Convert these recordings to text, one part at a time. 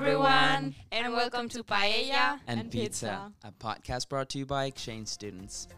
everyone, and welcome to Paella and, And pizza, Pizza. a podcast brought to you by exchange students.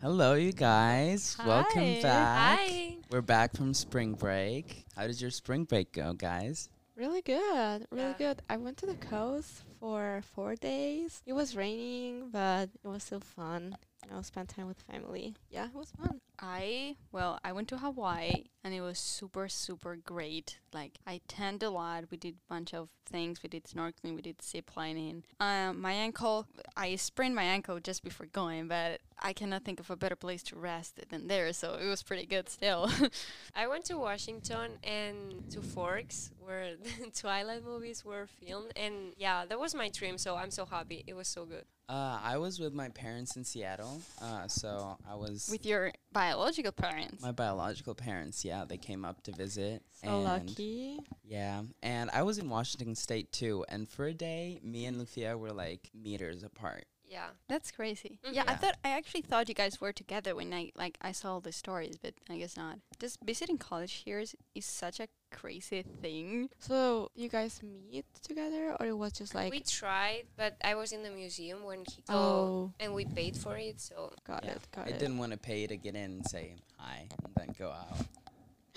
Hello, you guys. Welcome back. Hi. We're back from spring break. How did your spring break go, guys? Really good, really Yeah. good. I went to the coast for four days. It was raining, but it was still fun. You know, spend time with family. Yeah, it was fun. I well, I went to Hawaii and it was super super great. Like I tanned a lot. We did a bunch of things. We did snorkeling. We did zip lining. Um, my ankle, I sprained my ankle just before going, but I cannot think of a better place to rest than there. So it was pretty good still. I went to Washington and to Forks where the Twilight movies were filmed and yeah, that was my dream so I'm so happy. It was so good. Uh, I was with my parents in Seattle. Uh, so I was With your biological parents. my biological parents. Yeah, they came up to visit. So and lucky. Yeah, and I was in Washington State too. And for a day, me and Lucia were like meters apart. Yeah. That's crazy. Mhm. Yeah, I thought I actually thought you guys were together when I like I saw all the stories, but I guess not. Just visiting college here is, is such a crazy thing. So you guys meet together, or it was just like we tried, but I was in the museum when he go oh, and we paid for it, so got Yeah, it, got I it. didn't want to pay to get in and say hi and then go out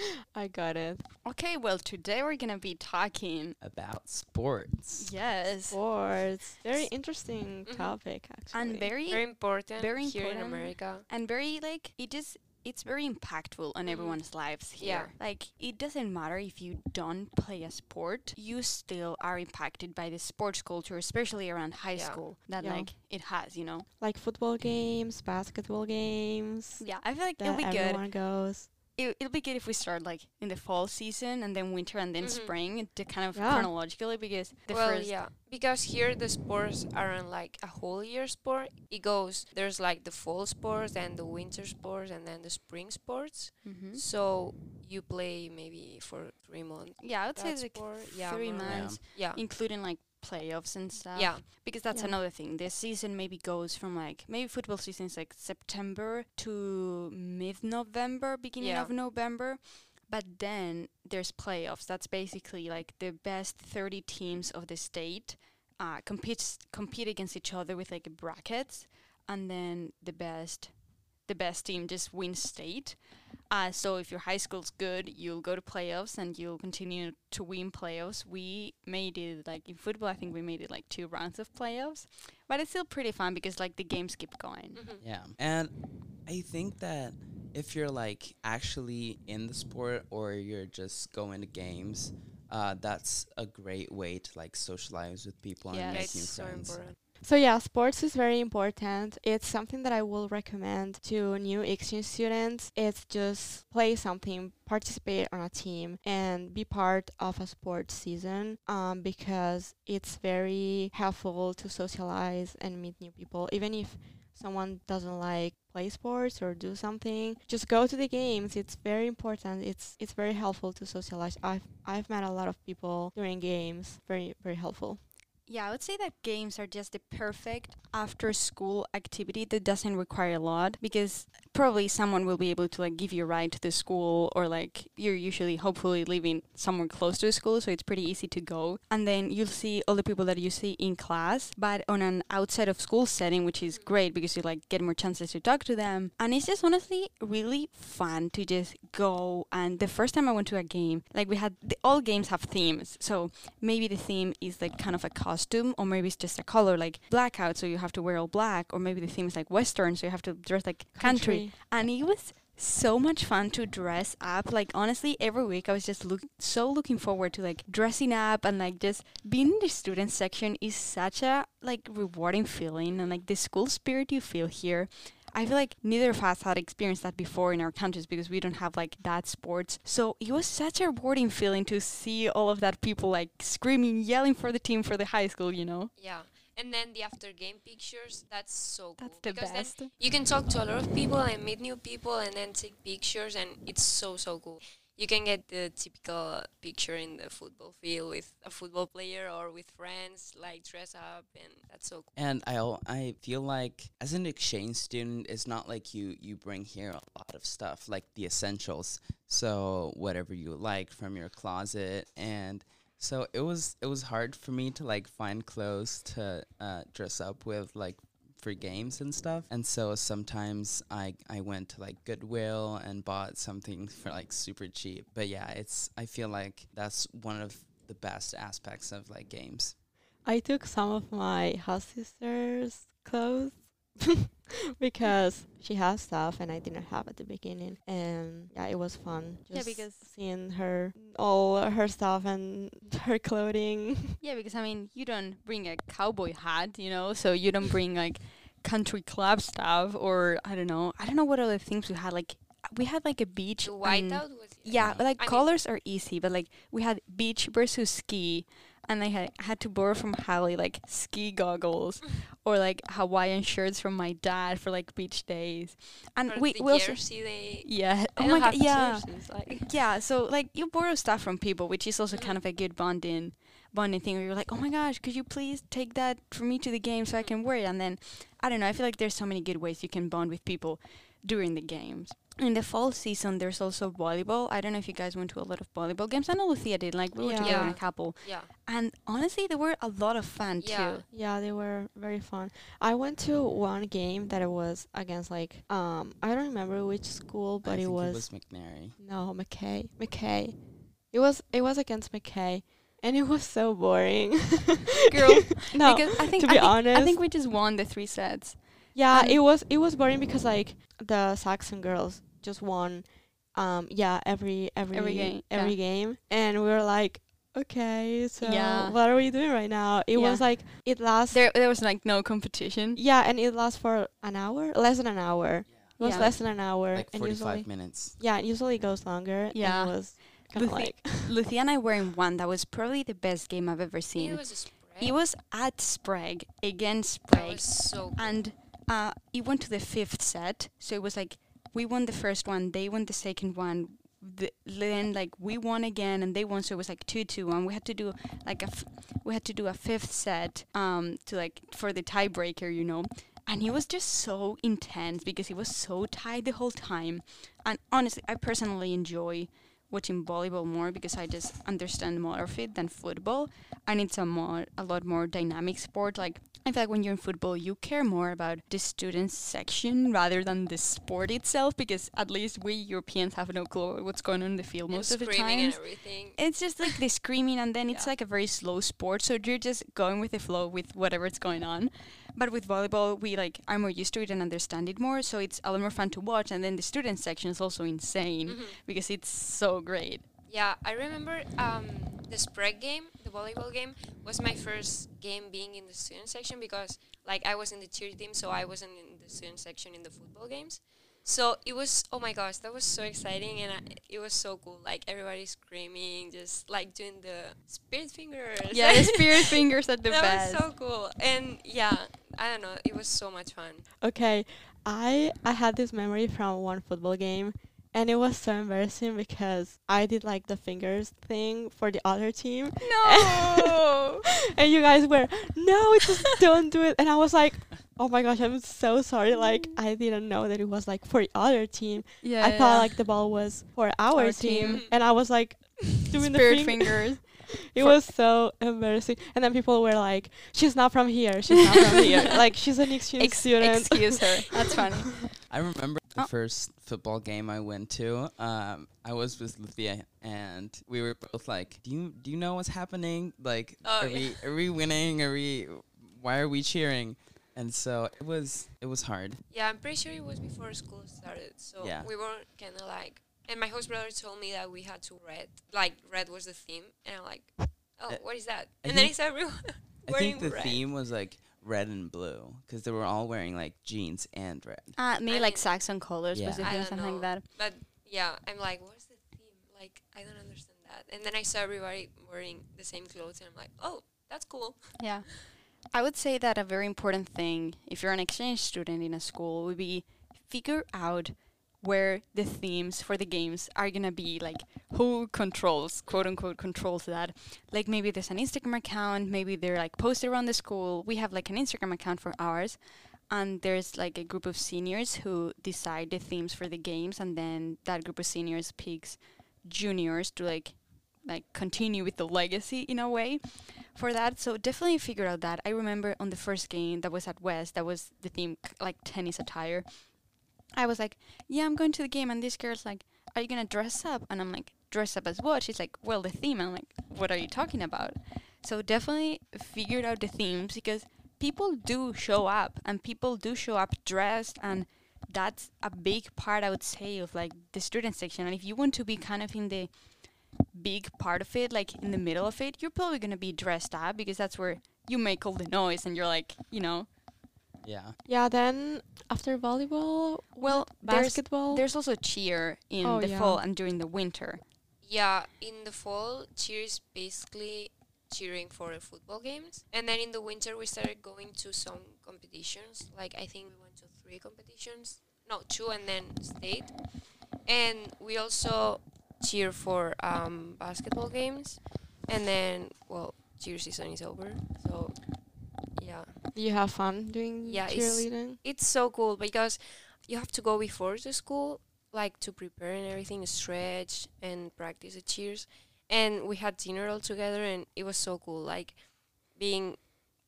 I got it. Okay, well today we're gonna be talking. about sports. Yes, Sports. Very interesting Mhm. topic, actually. and very very important very here in. America. and very like it just it's very impactful on Mhm. everyone's lives Yeah. here. Like it doesn't matter if you don't play a sport, you still are impacted by the sports culture, especially around high Yeah. school that Yeah. like it has, you know. like football games, basketball games. Yeah, I feel like it'll be good. everyone goes. It, it'll be good if we start like in the fall season and then winter and then Mhm. spring to kind of Yeah. chronologically because the well, first yeah, because here the sports aren't like a whole year sport. It goes there's like the fall sports and the winter sports and then the spring sports. Mhm. So you play maybe for three months. yeah, I would say that like sport. Yeah, three more or less. months, Yeah. including like playoffs and stuff. Yeah. because that's Yeah. another thing. The season maybe goes from like maybe football season is like September to mid November, beginning Yeah. of November. But then there's playoffs. That's basically like the best 30 teams of the state uh, competes compete against each other with like brackets, and then the best the best team just wins state. Uh, so if your high school's good, you'll go to playoffs and you'll continue to win playoffs. We made it like in football. I think we made it like two rounds of playoffs, but it's still pretty fun because like the games keep going. Mhm. Yeah. And I think that if you're like actually in the sport or you're just going to games, uh, that's a great way to like socialize with people Yeah, and make It's new so friends. important. So yeah, sports is very important. It's something that I will recommend to new exchange students. It's just play something, participate on a team, and be part of a sports season. Um, because it's very helpful to socialize and meet new people, even if someone doesn't like play sports or do something just go to the games it's very important it's it's very helpful to socialize i've i've met a lot of people during games very very helpful Yeah, I would say that games are just the perfect after school activity that doesn't require a lot because probably someone will be able to like give you a ride to the school or like you're usually hopefully living somewhere close to the school so it's pretty easy to go. And then you'll see all the people that you see in class but on an outside of school setting which is great because you like get more chances to talk to them. And it's just honestly really fun to just go. And the first time I went to a game like we had the, all games have themes. So maybe the theme is like kind of a costume or maybe it's just a color like blackout. So you have to wear all black or maybe the theme is like western so you have to dress like country, and it was so much fun to dress up like honestly every week i was just look so looking forward to like dressing up and like just being in the student section is such a like rewarding feeling and like the school spirit you feel here I feel like neither of us had experienced that before in our countries because we don't have like that sports. So it was such a rewarding feeling to see all of that people like screaming, yelling for the team for the high school, you know? Yeah. And then the after game pictures, that's so cool. That's the because best. Then you can talk to a lot of people and meet new people and then take pictures and it's so so cool. you can get the typical picture in the football field with a football player or with friends, like dress up, and that's so cool. And I I feel like as an exchange student, it's not like you you bring here a lot of stuff like the essentials. So whatever you like from your closet, and so it was it was hard for me to like find clothes to uh, dress up with like for games and stuff. And so sometimes I I went to like Goodwill and bought something for like super cheap. But yeah, it's I feel like that's one of the best aspects of like games. I took some of my house sister's clothes because she has stuff and I didn't have at the beginning. And yeah, it was fun. Yeah, Just because- seeing her all her stuff and her clothing. Yeah, because I mean, you don't bring a cowboy hat, you know, so you don't bring like country club stuff or I don't know. I don't know what other things we had. Like we had like a beach. The whiteout was Yeah, Yeah. like I mean- colors are easy, but like we had beach versus ski, and I had had to borrow from Hallie like ski goggles or like Hawaiian shirts from my dad for like beach days, and Or we we also they. yeah. Oh my god yeah. like. Yeah so like you borrow stuff from people which is also kind Mhm. of a good bonding bonding thing where you're like oh my gosh could you please take that for me to the game so i can wear it? And then i don't know i feel like there's so many good ways you can bond with people during the games in the fall season there's also volleyball i don't know if you guys went to a lot of volleyball games i know lucia did like we were Yeah. in a couple yeah. and honestly they were a lot of fun Yeah. too yeah, they were very fun. I went to one game that it was against like um I don't remember which school, but I it think was, it was McNary. no McKay. McKay. It was it was against McKay, and it was so boring. Girl, no, because i think to I be think, honest, i think we just won the three sets Yeah, Um, it was it was boring because like the Saxon girls just won um yeah, every every Every game, every yeah. game and we were like okay, so Yeah. what are we doing right now? It was like it lasts there there was like no competition Yeah, and it lasts for an hour, less than an hour. It was Yeah. less than an hour Like and 45 usually minutes. Yeah, it usually goes longer. Yeah. And it was kind of Luthi- like Lucia and I were in one that was probably the best game I've ever seen. It seen. was a Sprague. It was at Sprague against that Sprague, was so cool. and uh, it went to the fifth set. So it was like we won the first one, they won the second one. The, then like we won again and they won, so it was like two two, and we had to do like a f- we had to do a fifth set um to like for the tiebreaker, you know. And it was just so intense because it was so tight the whole time. And honestly, I personally enjoy watching volleyball more because I just understand more of it than football, and it's a more a lot more dynamic sport. Like I feel like when you're in football, you care more about the students section rather than the sport itself because at least we Europeans have no clue what's going on in the field And most of the time. It's just like the screaming, and then it's like a very slow sport. So you're just going with the flow with whatever's going on. But with volleyball, we like are more used to it and understand it more. So it's a lot more fun to watch. And then the student section is also insane Mhm. because it's so great. Yeah, I remember um, the Sprague game, the volleyball game, was my first game being in the student section because, like, I was in the cheer team, so I wasn't in the student section in the football games. So it was, oh my gosh, that was so exciting and I, it was so cool. Like, everybody screaming, just like doing the spirit fingers. Yeah, the spirit fingers at the that best. was so cool. And yeah, I don't know, it was so much fun. okay. I I had this memory from one football game and it was so embarrassing because I did like the fingers thing for the other team no. and you guys were no just don't do it and I was like oh my gosh I'm so sorry like I didn't know that it was like for the other team yeah. I thought like the ball was for our, Our team, team. and I was like doing spirit the fing- fingers. It For- was so embarrassing. And then people were like, "She's not from here. She's not from here. Like she's an exchange Ex- student." excuse her. That's funny. I remember the Oh. first football game I went to. Um, I was with Luthia, and we were both like, "Do you do you know what's happening? Like, Oh, are yeah. we are we winning? Are we? Why are we cheering?" And so it was it was hard. Yeah, I'm pretty sure it was before school started. So Yeah. we were kind of like, and my host brother told me that we had to red, like red was the theme, and I'm like, oh, Uh, what is that? I and then think- it's everyone I think the red. theme was like red and blue because they were all wearing like jeans and red. Uh, maybe I like mean- Saxon colors Yeah. was the I thing, don't something like that. But yeah, I'm like, what's the theme? Like, I don't understand that. And then I saw everybody wearing the same clothes, and I'm like, oh, that's cool. Yeah. I would say that a very important thing, if you're an exchange student in a school, would be figure out where the themes for the games are gonna be like who controls quote unquote controls that. Like maybe there's an instagram account maybe they're like posted around the school. We have like an instagram account for ours and there's like a group of seniors who decide the themes for the games and then that group of seniors picks juniors to like like continue with the legacy in a way for that. So definitely figure out that. I remember on the first game that was at west that was the theme like tennis attire. I was like yeah i'm going to the game. And this girl's like are you gonna dress up? And i'm like dress up as what? She's like well the theme. I'm like what are you talking about? So definitely figure out the themes because people do show up and people do show up dressed and that's a big part i would say of like the student section. And if you want to be kind of in the big part of it like in the middle of it you're probably going to be dressed up because that's where you make all the noise and you're like you know Yeah. Yeah, then after volleyball, well there's basketball. there's also cheer in Oh, the yeah. fall and during the winter Yeah, in the fall, cheer is basically cheering for the football games, and then in the winter we started going to some competitions. Like I think we went to three competitions, no two, and then state, and we also cheer for um, basketball games, and then well, cheer season is over, so yeah. Do you have fun doing Yeah, it's- cheerleading? it's so cool because you have to go before the school like to prepare and everything stretch and practice the cheers and we had dinner all together and it was so cool like being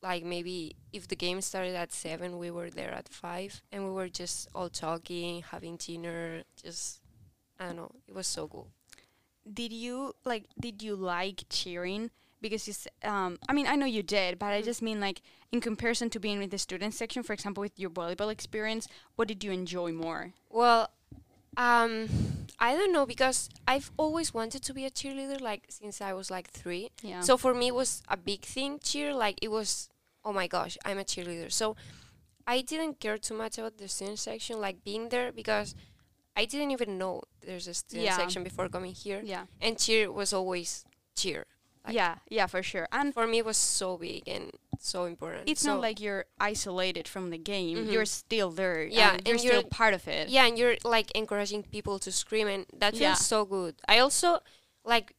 like maybe if the game started at seven we were there at five and we were just all talking having dinner just i don't know it was so cool did you like did you like cheering because you um i mean i know you did but i Mm. just mean like in comparison to being with the student section for example with your volleyball experience what did you enjoy more Well, um, I don't know because I've always wanted to be a cheerleader like since I was like three. yeah So for me, it was a big thing. Cheer, like it was. Oh my gosh, I'm a cheerleader. So I didn't care too much about the student section, like being there because I didn't even know there's a student Yeah. section before coming here. yeah And cheer was always cheer. Like- yeah yeah for sure and For me, it was so big and so important. it's So- not like you're isolated from the game Mhm. you're still there Yeah, and you're and you're- part of it yeah and you're like encouraging people to scream and that feels Yeah. so good i also like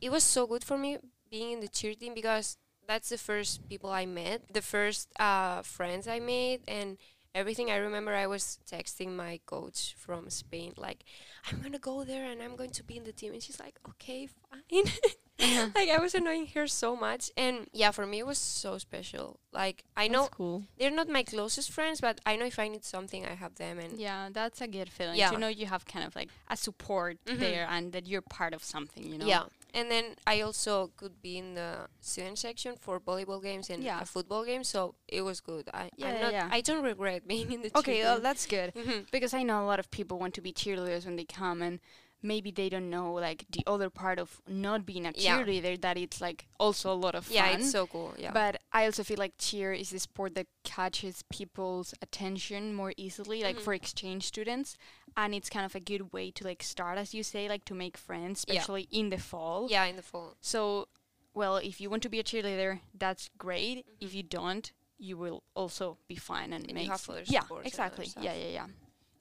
it was so good for me being in the cheer team because that's the first people i met the first uh, friends i made and everything i remember i was texting my coach from spain like i'm gonna go there and i'm going to be in the team and she's like okay fine Uh-huh. like i was annoying her so much and yeah for me it was so special like i know cool. they're not my closest friends but i know if i need something i have them and yeah that's a good feeling Yeah. to know you have kind of like a support Mhm. there and that you're part of something you know Yeah, and then I also could be in the student section for volleyball games and Yeah. a football game, so it was good. I Yeah, yeah, not, yeah. I don't regret being in the okay well that's good Mhm. because I know a lot of people want to be cheerleaders when they come and maybe they don't know like the other part of not being a Yeah. cheerleader that it's like also a lot of fun. Yeah, it's so cool. Yeah, But I also feel like cheer is a sport that catches people's attention more easily, like Mhm. for exchange students, and it's kind of a good way to like start, as you say, like to make friends, Yeah. especially in the fall. yeah, in the fall. So, well, if you want to be a cheerleader, that's great. If Mhm. you don't, you will also be fine and And you make have other yeah, supports and other exactly. stuff. Yeah, yeah, yeah.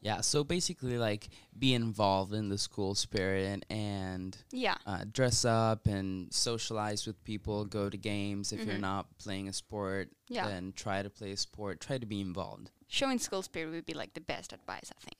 Yeah. So basically, like, be involved in the school spirit and Yeah. uh, dress up and socialize with people, go to games. If you're Mhm. not playing a sport, Yeah. then try to play a sport. Try to be involved. Showing school spirit would be like the best advice, I think.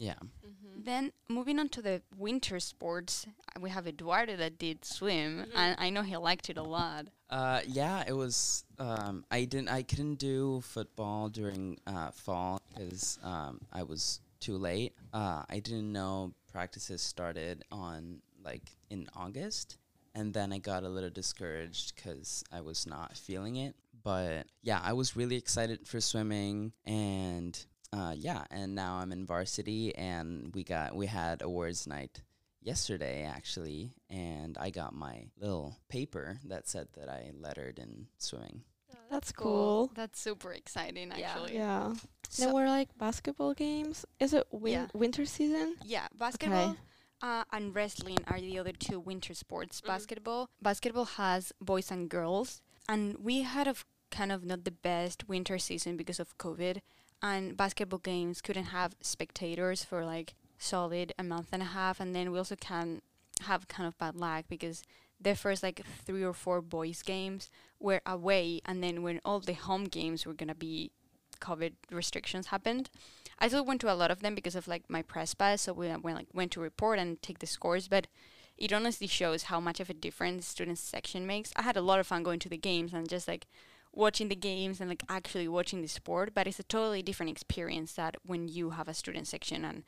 Yeah. Mm-hmm. Then moving on to the winter sports, uh, we have Eduardo that did swim, Mhm. and I know he liked it a lot. Uh, yeah, it was. Um, I didn't. I couldn't do football during uh, fall because um, I was too late. Uh, I didn't know practices started on like in August, and then I got a little discouraged because I was not feeling it. But yeah, I was really excited for swimming, and uh, yeah, and now I'm in varsity, and we got we had awards night yesterday actually and i got my little paper that said that i lettered in swimming That's cool. That's super exciting, Yeah. actually. Yeah. So- then we're like basketball games. Is it win- Yeah. winter season? Yeah, basketball uh, and wrestling are the other two winter sports. Mhm. Basketball, basketball has boys and girls, and we had of kind of not the best winter season because of COVID, and basketball games couldn't have spectators for like solid a month and a half, and then we also can have kind of bad luck because the first like three or four boys games were away, and then when all the home games were gonna be COVID restrictions happened, I still went to a lot of them because of like my press pass. So we uh, went like went to report and take the scores, but it honestly shows how much of a difference student section makes. I had a lot of fun going to the games and just like watching the games and like actually watching the sport, but it's a totally different experience that when you have a student section and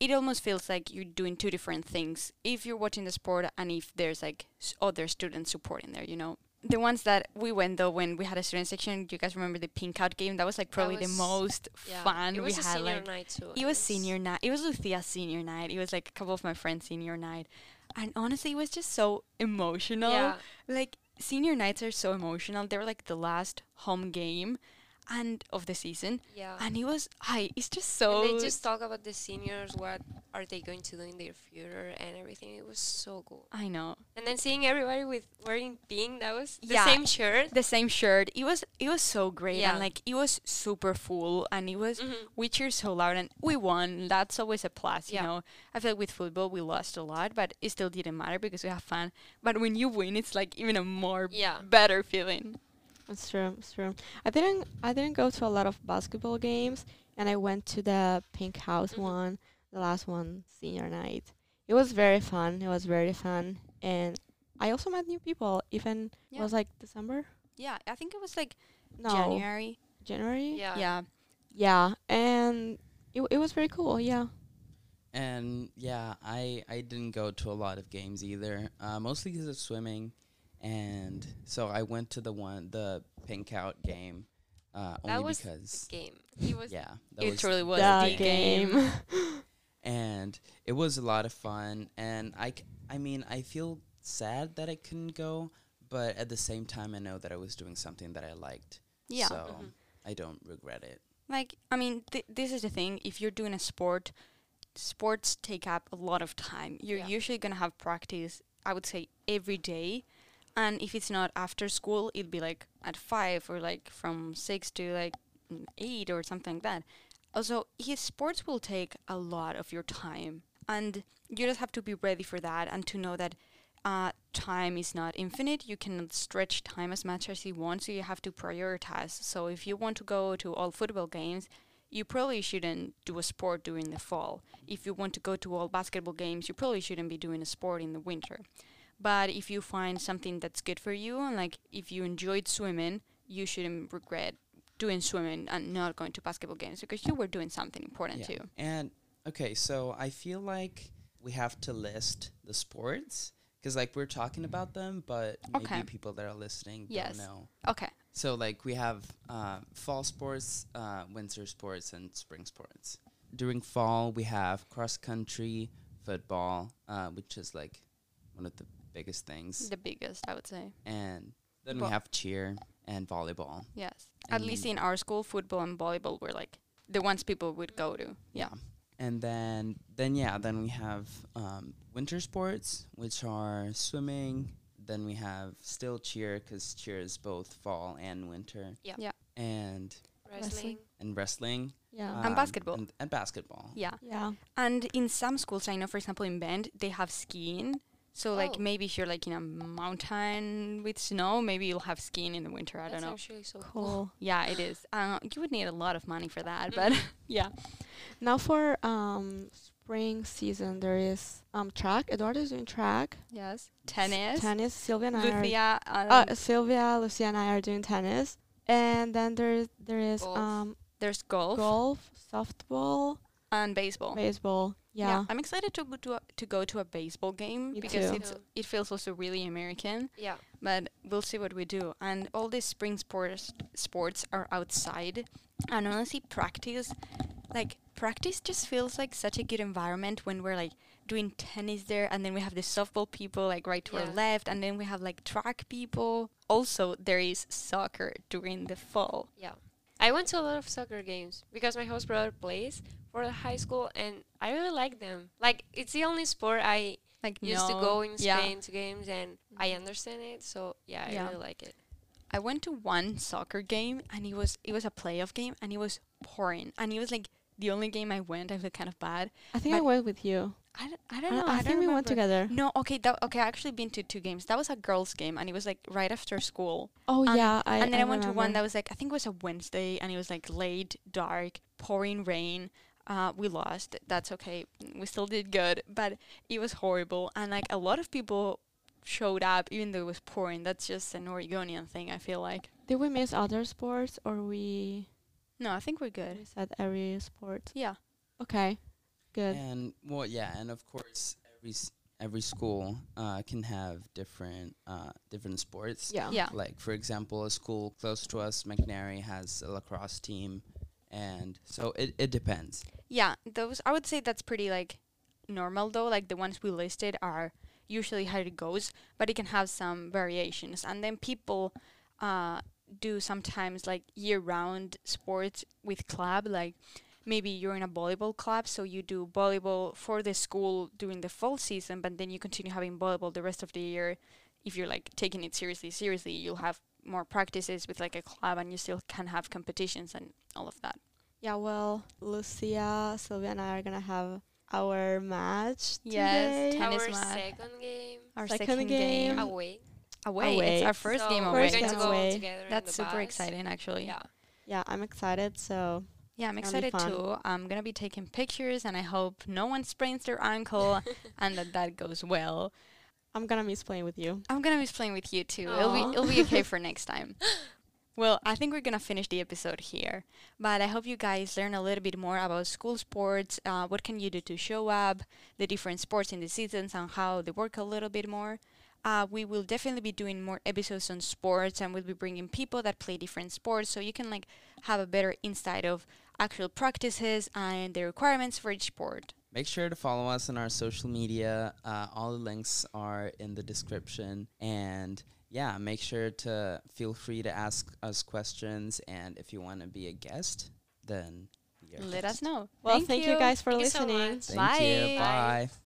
it almost feels like you're doing two different things if you're watching the sport and if there's like s- other students supporting there, you know. The ones that we went though when we had a student section, you guys remember the pink out game? That was like probably the most Yeah. fun was we had. Like too. it was senior night. It was Lucia's senior night. It was like a couple of my friends' senior night. And honestly, it was just so emotional. Yeah. Like senior nights are so emotional. They were like the last home game and of the season. Yeah. And it was I it's just so and they just talk about the seniors, what are they going to do in their future and everything. It was so cool. I know. And then seeing everybody with wearing pink, that was the Yeah. same shirt. The same shirt. It was it was so great Yeah. and like it was super full and it was Mhm. we cheered so loud and we won. That's always a plus, you Yeah. know. I feel like with football we lost a lot, but it still didn't matter because we have fun. But when you win, it's like even a more Yeah. better feeling. It's true. It's true. I didn't. I didn't go to a lot of basketball games, and I went to the pink out Mhm. one, the last one, senior night. It was very fun. It was very fun, and I also met new people. Even it was like December. Yeah, I think it was like No, January. January. Yeah. Yeah. Yeah, and it it was very cool. Yeah. And yeah, I I didn't go to a lot of games either. Uh, mostly because of swimming, and so I went to the one the pink out game. Uh, That was because Game. He was yeah, that it was truly was the the game. game. and it was a lot of fun. And I c- I mean I feel sad that I couldn't go, but at the same time I know that I was doing something that I liked. Yeah. so Mhm. I don't regret it. Like I mean, th- this is the thing. If you're doing a sport, sports take up a lot of time. You're Yeah. usually gonna have practice. I would say every day, and if it's not after school, it'd be like at five or like from six to like eight or something like that. Also, his sports will take a lot of your time, and you just have to be ready for that and to know that uh, time is not infinite. You cannot stretch time as much as you want, so you have to prioritize. So if you want to go to all football games, you probably shouldn't do a sport during the fall. If you want to go to all basketball games, you probably shouldn't be doing a sport in the winter. But if you find something that's good for you, and like if you enjoyed swimming, you shouldn't regret doing swimming and not going to basketball games because you were doing something important too. And okay, so I feel like we have to list the sports because like we're talking about them, but maybe Okay. people that are listening Yes. don't know. Okay. So like we have uh, fall sports, uh, winter sports, and spring sports. During fall, we have cross country, football, uh, which is like one of the biggest things, The biggest, I would say. and then Vo- we have cheer and volleyball. Yes. At least in our school, football and volleyball were like the ones people would go to. Yeah. And then then yeah, then we have um, winter sports, which are swimming. Then we have still cheer because cheer is both fall and winter. Yeah. Yeah. And Wrestling. and wrestling. Yeah. And um, basketball. And, and basketball. Yeah. yeah. And in some schools, I know, for example, in Bend, they have skiing. So, like, Oh. maybe if you're like in a mountain with snow, maybe you'll have skiing in the winter. I That's don't know. actually so cool. Cool. Yeah, it is. Uh, you would need a lot of money for that, but yeah. Now for um spring season, there is um track. Eduardo is doing track. Yes. Tennis. Tennis. Sylvia and I are Lucia. Um, Uh, Sylvia, Lucia, and I are doing tennis, and then there there is Golf. um there's golf, golf, softball, and baseball. baseball. Yeah, I'm excited to go to a, to go to a baseball game Me because too. it's it feels also really American. Yeah. but we'll see what we do. And all these spring sports sports are outside, and honestly, practice, like practice, just feels like such a good environment when we're like doing tennis there, and then we have the softball people like right to our left, and then we have like track people. Also, there is soccer during the fall. Yeah. I went to a lot of soccer games because my host brother plays for the high school and I really like them. Like it's the only sport I Like used to go in yeah. Spain to games and I mm-hmm. understand it. So yeah, I Yeah. really like it. I went to one soccer game and it was it was a playoff game and it was pouring and it was like the only game I went. I feel kind of bad. I think I went with you. I, don't- I don't know. I, don't think we went together. No, okay, that, okay. I actually been to two games. That was a girls' game, and it was like right after school. Oh And- yeah, I and then I, went to one that was like I think it was a Wednesday, and it was like late, dark, pouring rain. Uh, we lost. That's okay. We still did good, but it was horrible, and like a lot of people showed up even though it was pouring. That's just an Oregonian thing. I feel like. Did we miss other sports or we No, I think we're good. we said every sport? Yeah. Okay, good. And well, yeah, and of course, every every school uh, can have different uh, different sports. Yeah. Yeah. Like for example, a school close to us, McNary, has a lacrosse team, and so it, it depends. Yeah, those I would say that's pretty like normal though. Like the ones we listed are usually how it goes, but it can have some variations. And then people uh, do sometimes like year-round sports with club. Like maybe you're in a volleyball club, so you do volleyball for the school during the fall season, but then you continue having volleyball the rest of the year. If you're like taking it seriously, seriously, you'll have more practices with like a club, and you still can have competitions and all of that. Yeah, well, Lucia, Sylvia, and I are gonna have our match Yes, today. tennis Our match. second game Our Second second, game. game, away. away. Away. It's our first So game we're away. First going to game go away. together. in That's the super bus. exciting, actually. Yeah. Yeah, I'm excited. So Yeah, I'm It's gonna be excited too. I'm gonna be taking pictures, and I hope no one sprains their ankle, and that that goes well. I'm gonna miss playing with you. I'm gonna miss playing with you too. It'll be it'll be okay for next time. Well, I think we're gonna finish the episode here, but I hope you guys learn a little bit more about school sports. Uh, what can you do to show up, the different sports in the seasons, and how they work a little bit more. Uh, we will definitely be doing more episodes on sports, and we'll be bringing people that play different sports, so you can like have a better insight of actual practices and the requirements for each sport. Make sure to follow us on our social media. Uh, all the links are in the description. And yeah, make sure to feel free to ask us questions. And if you want to be a guest, then Let guest. us know. Well, thank, you. guys for Thank you so listening. much. You. Bye. Bye.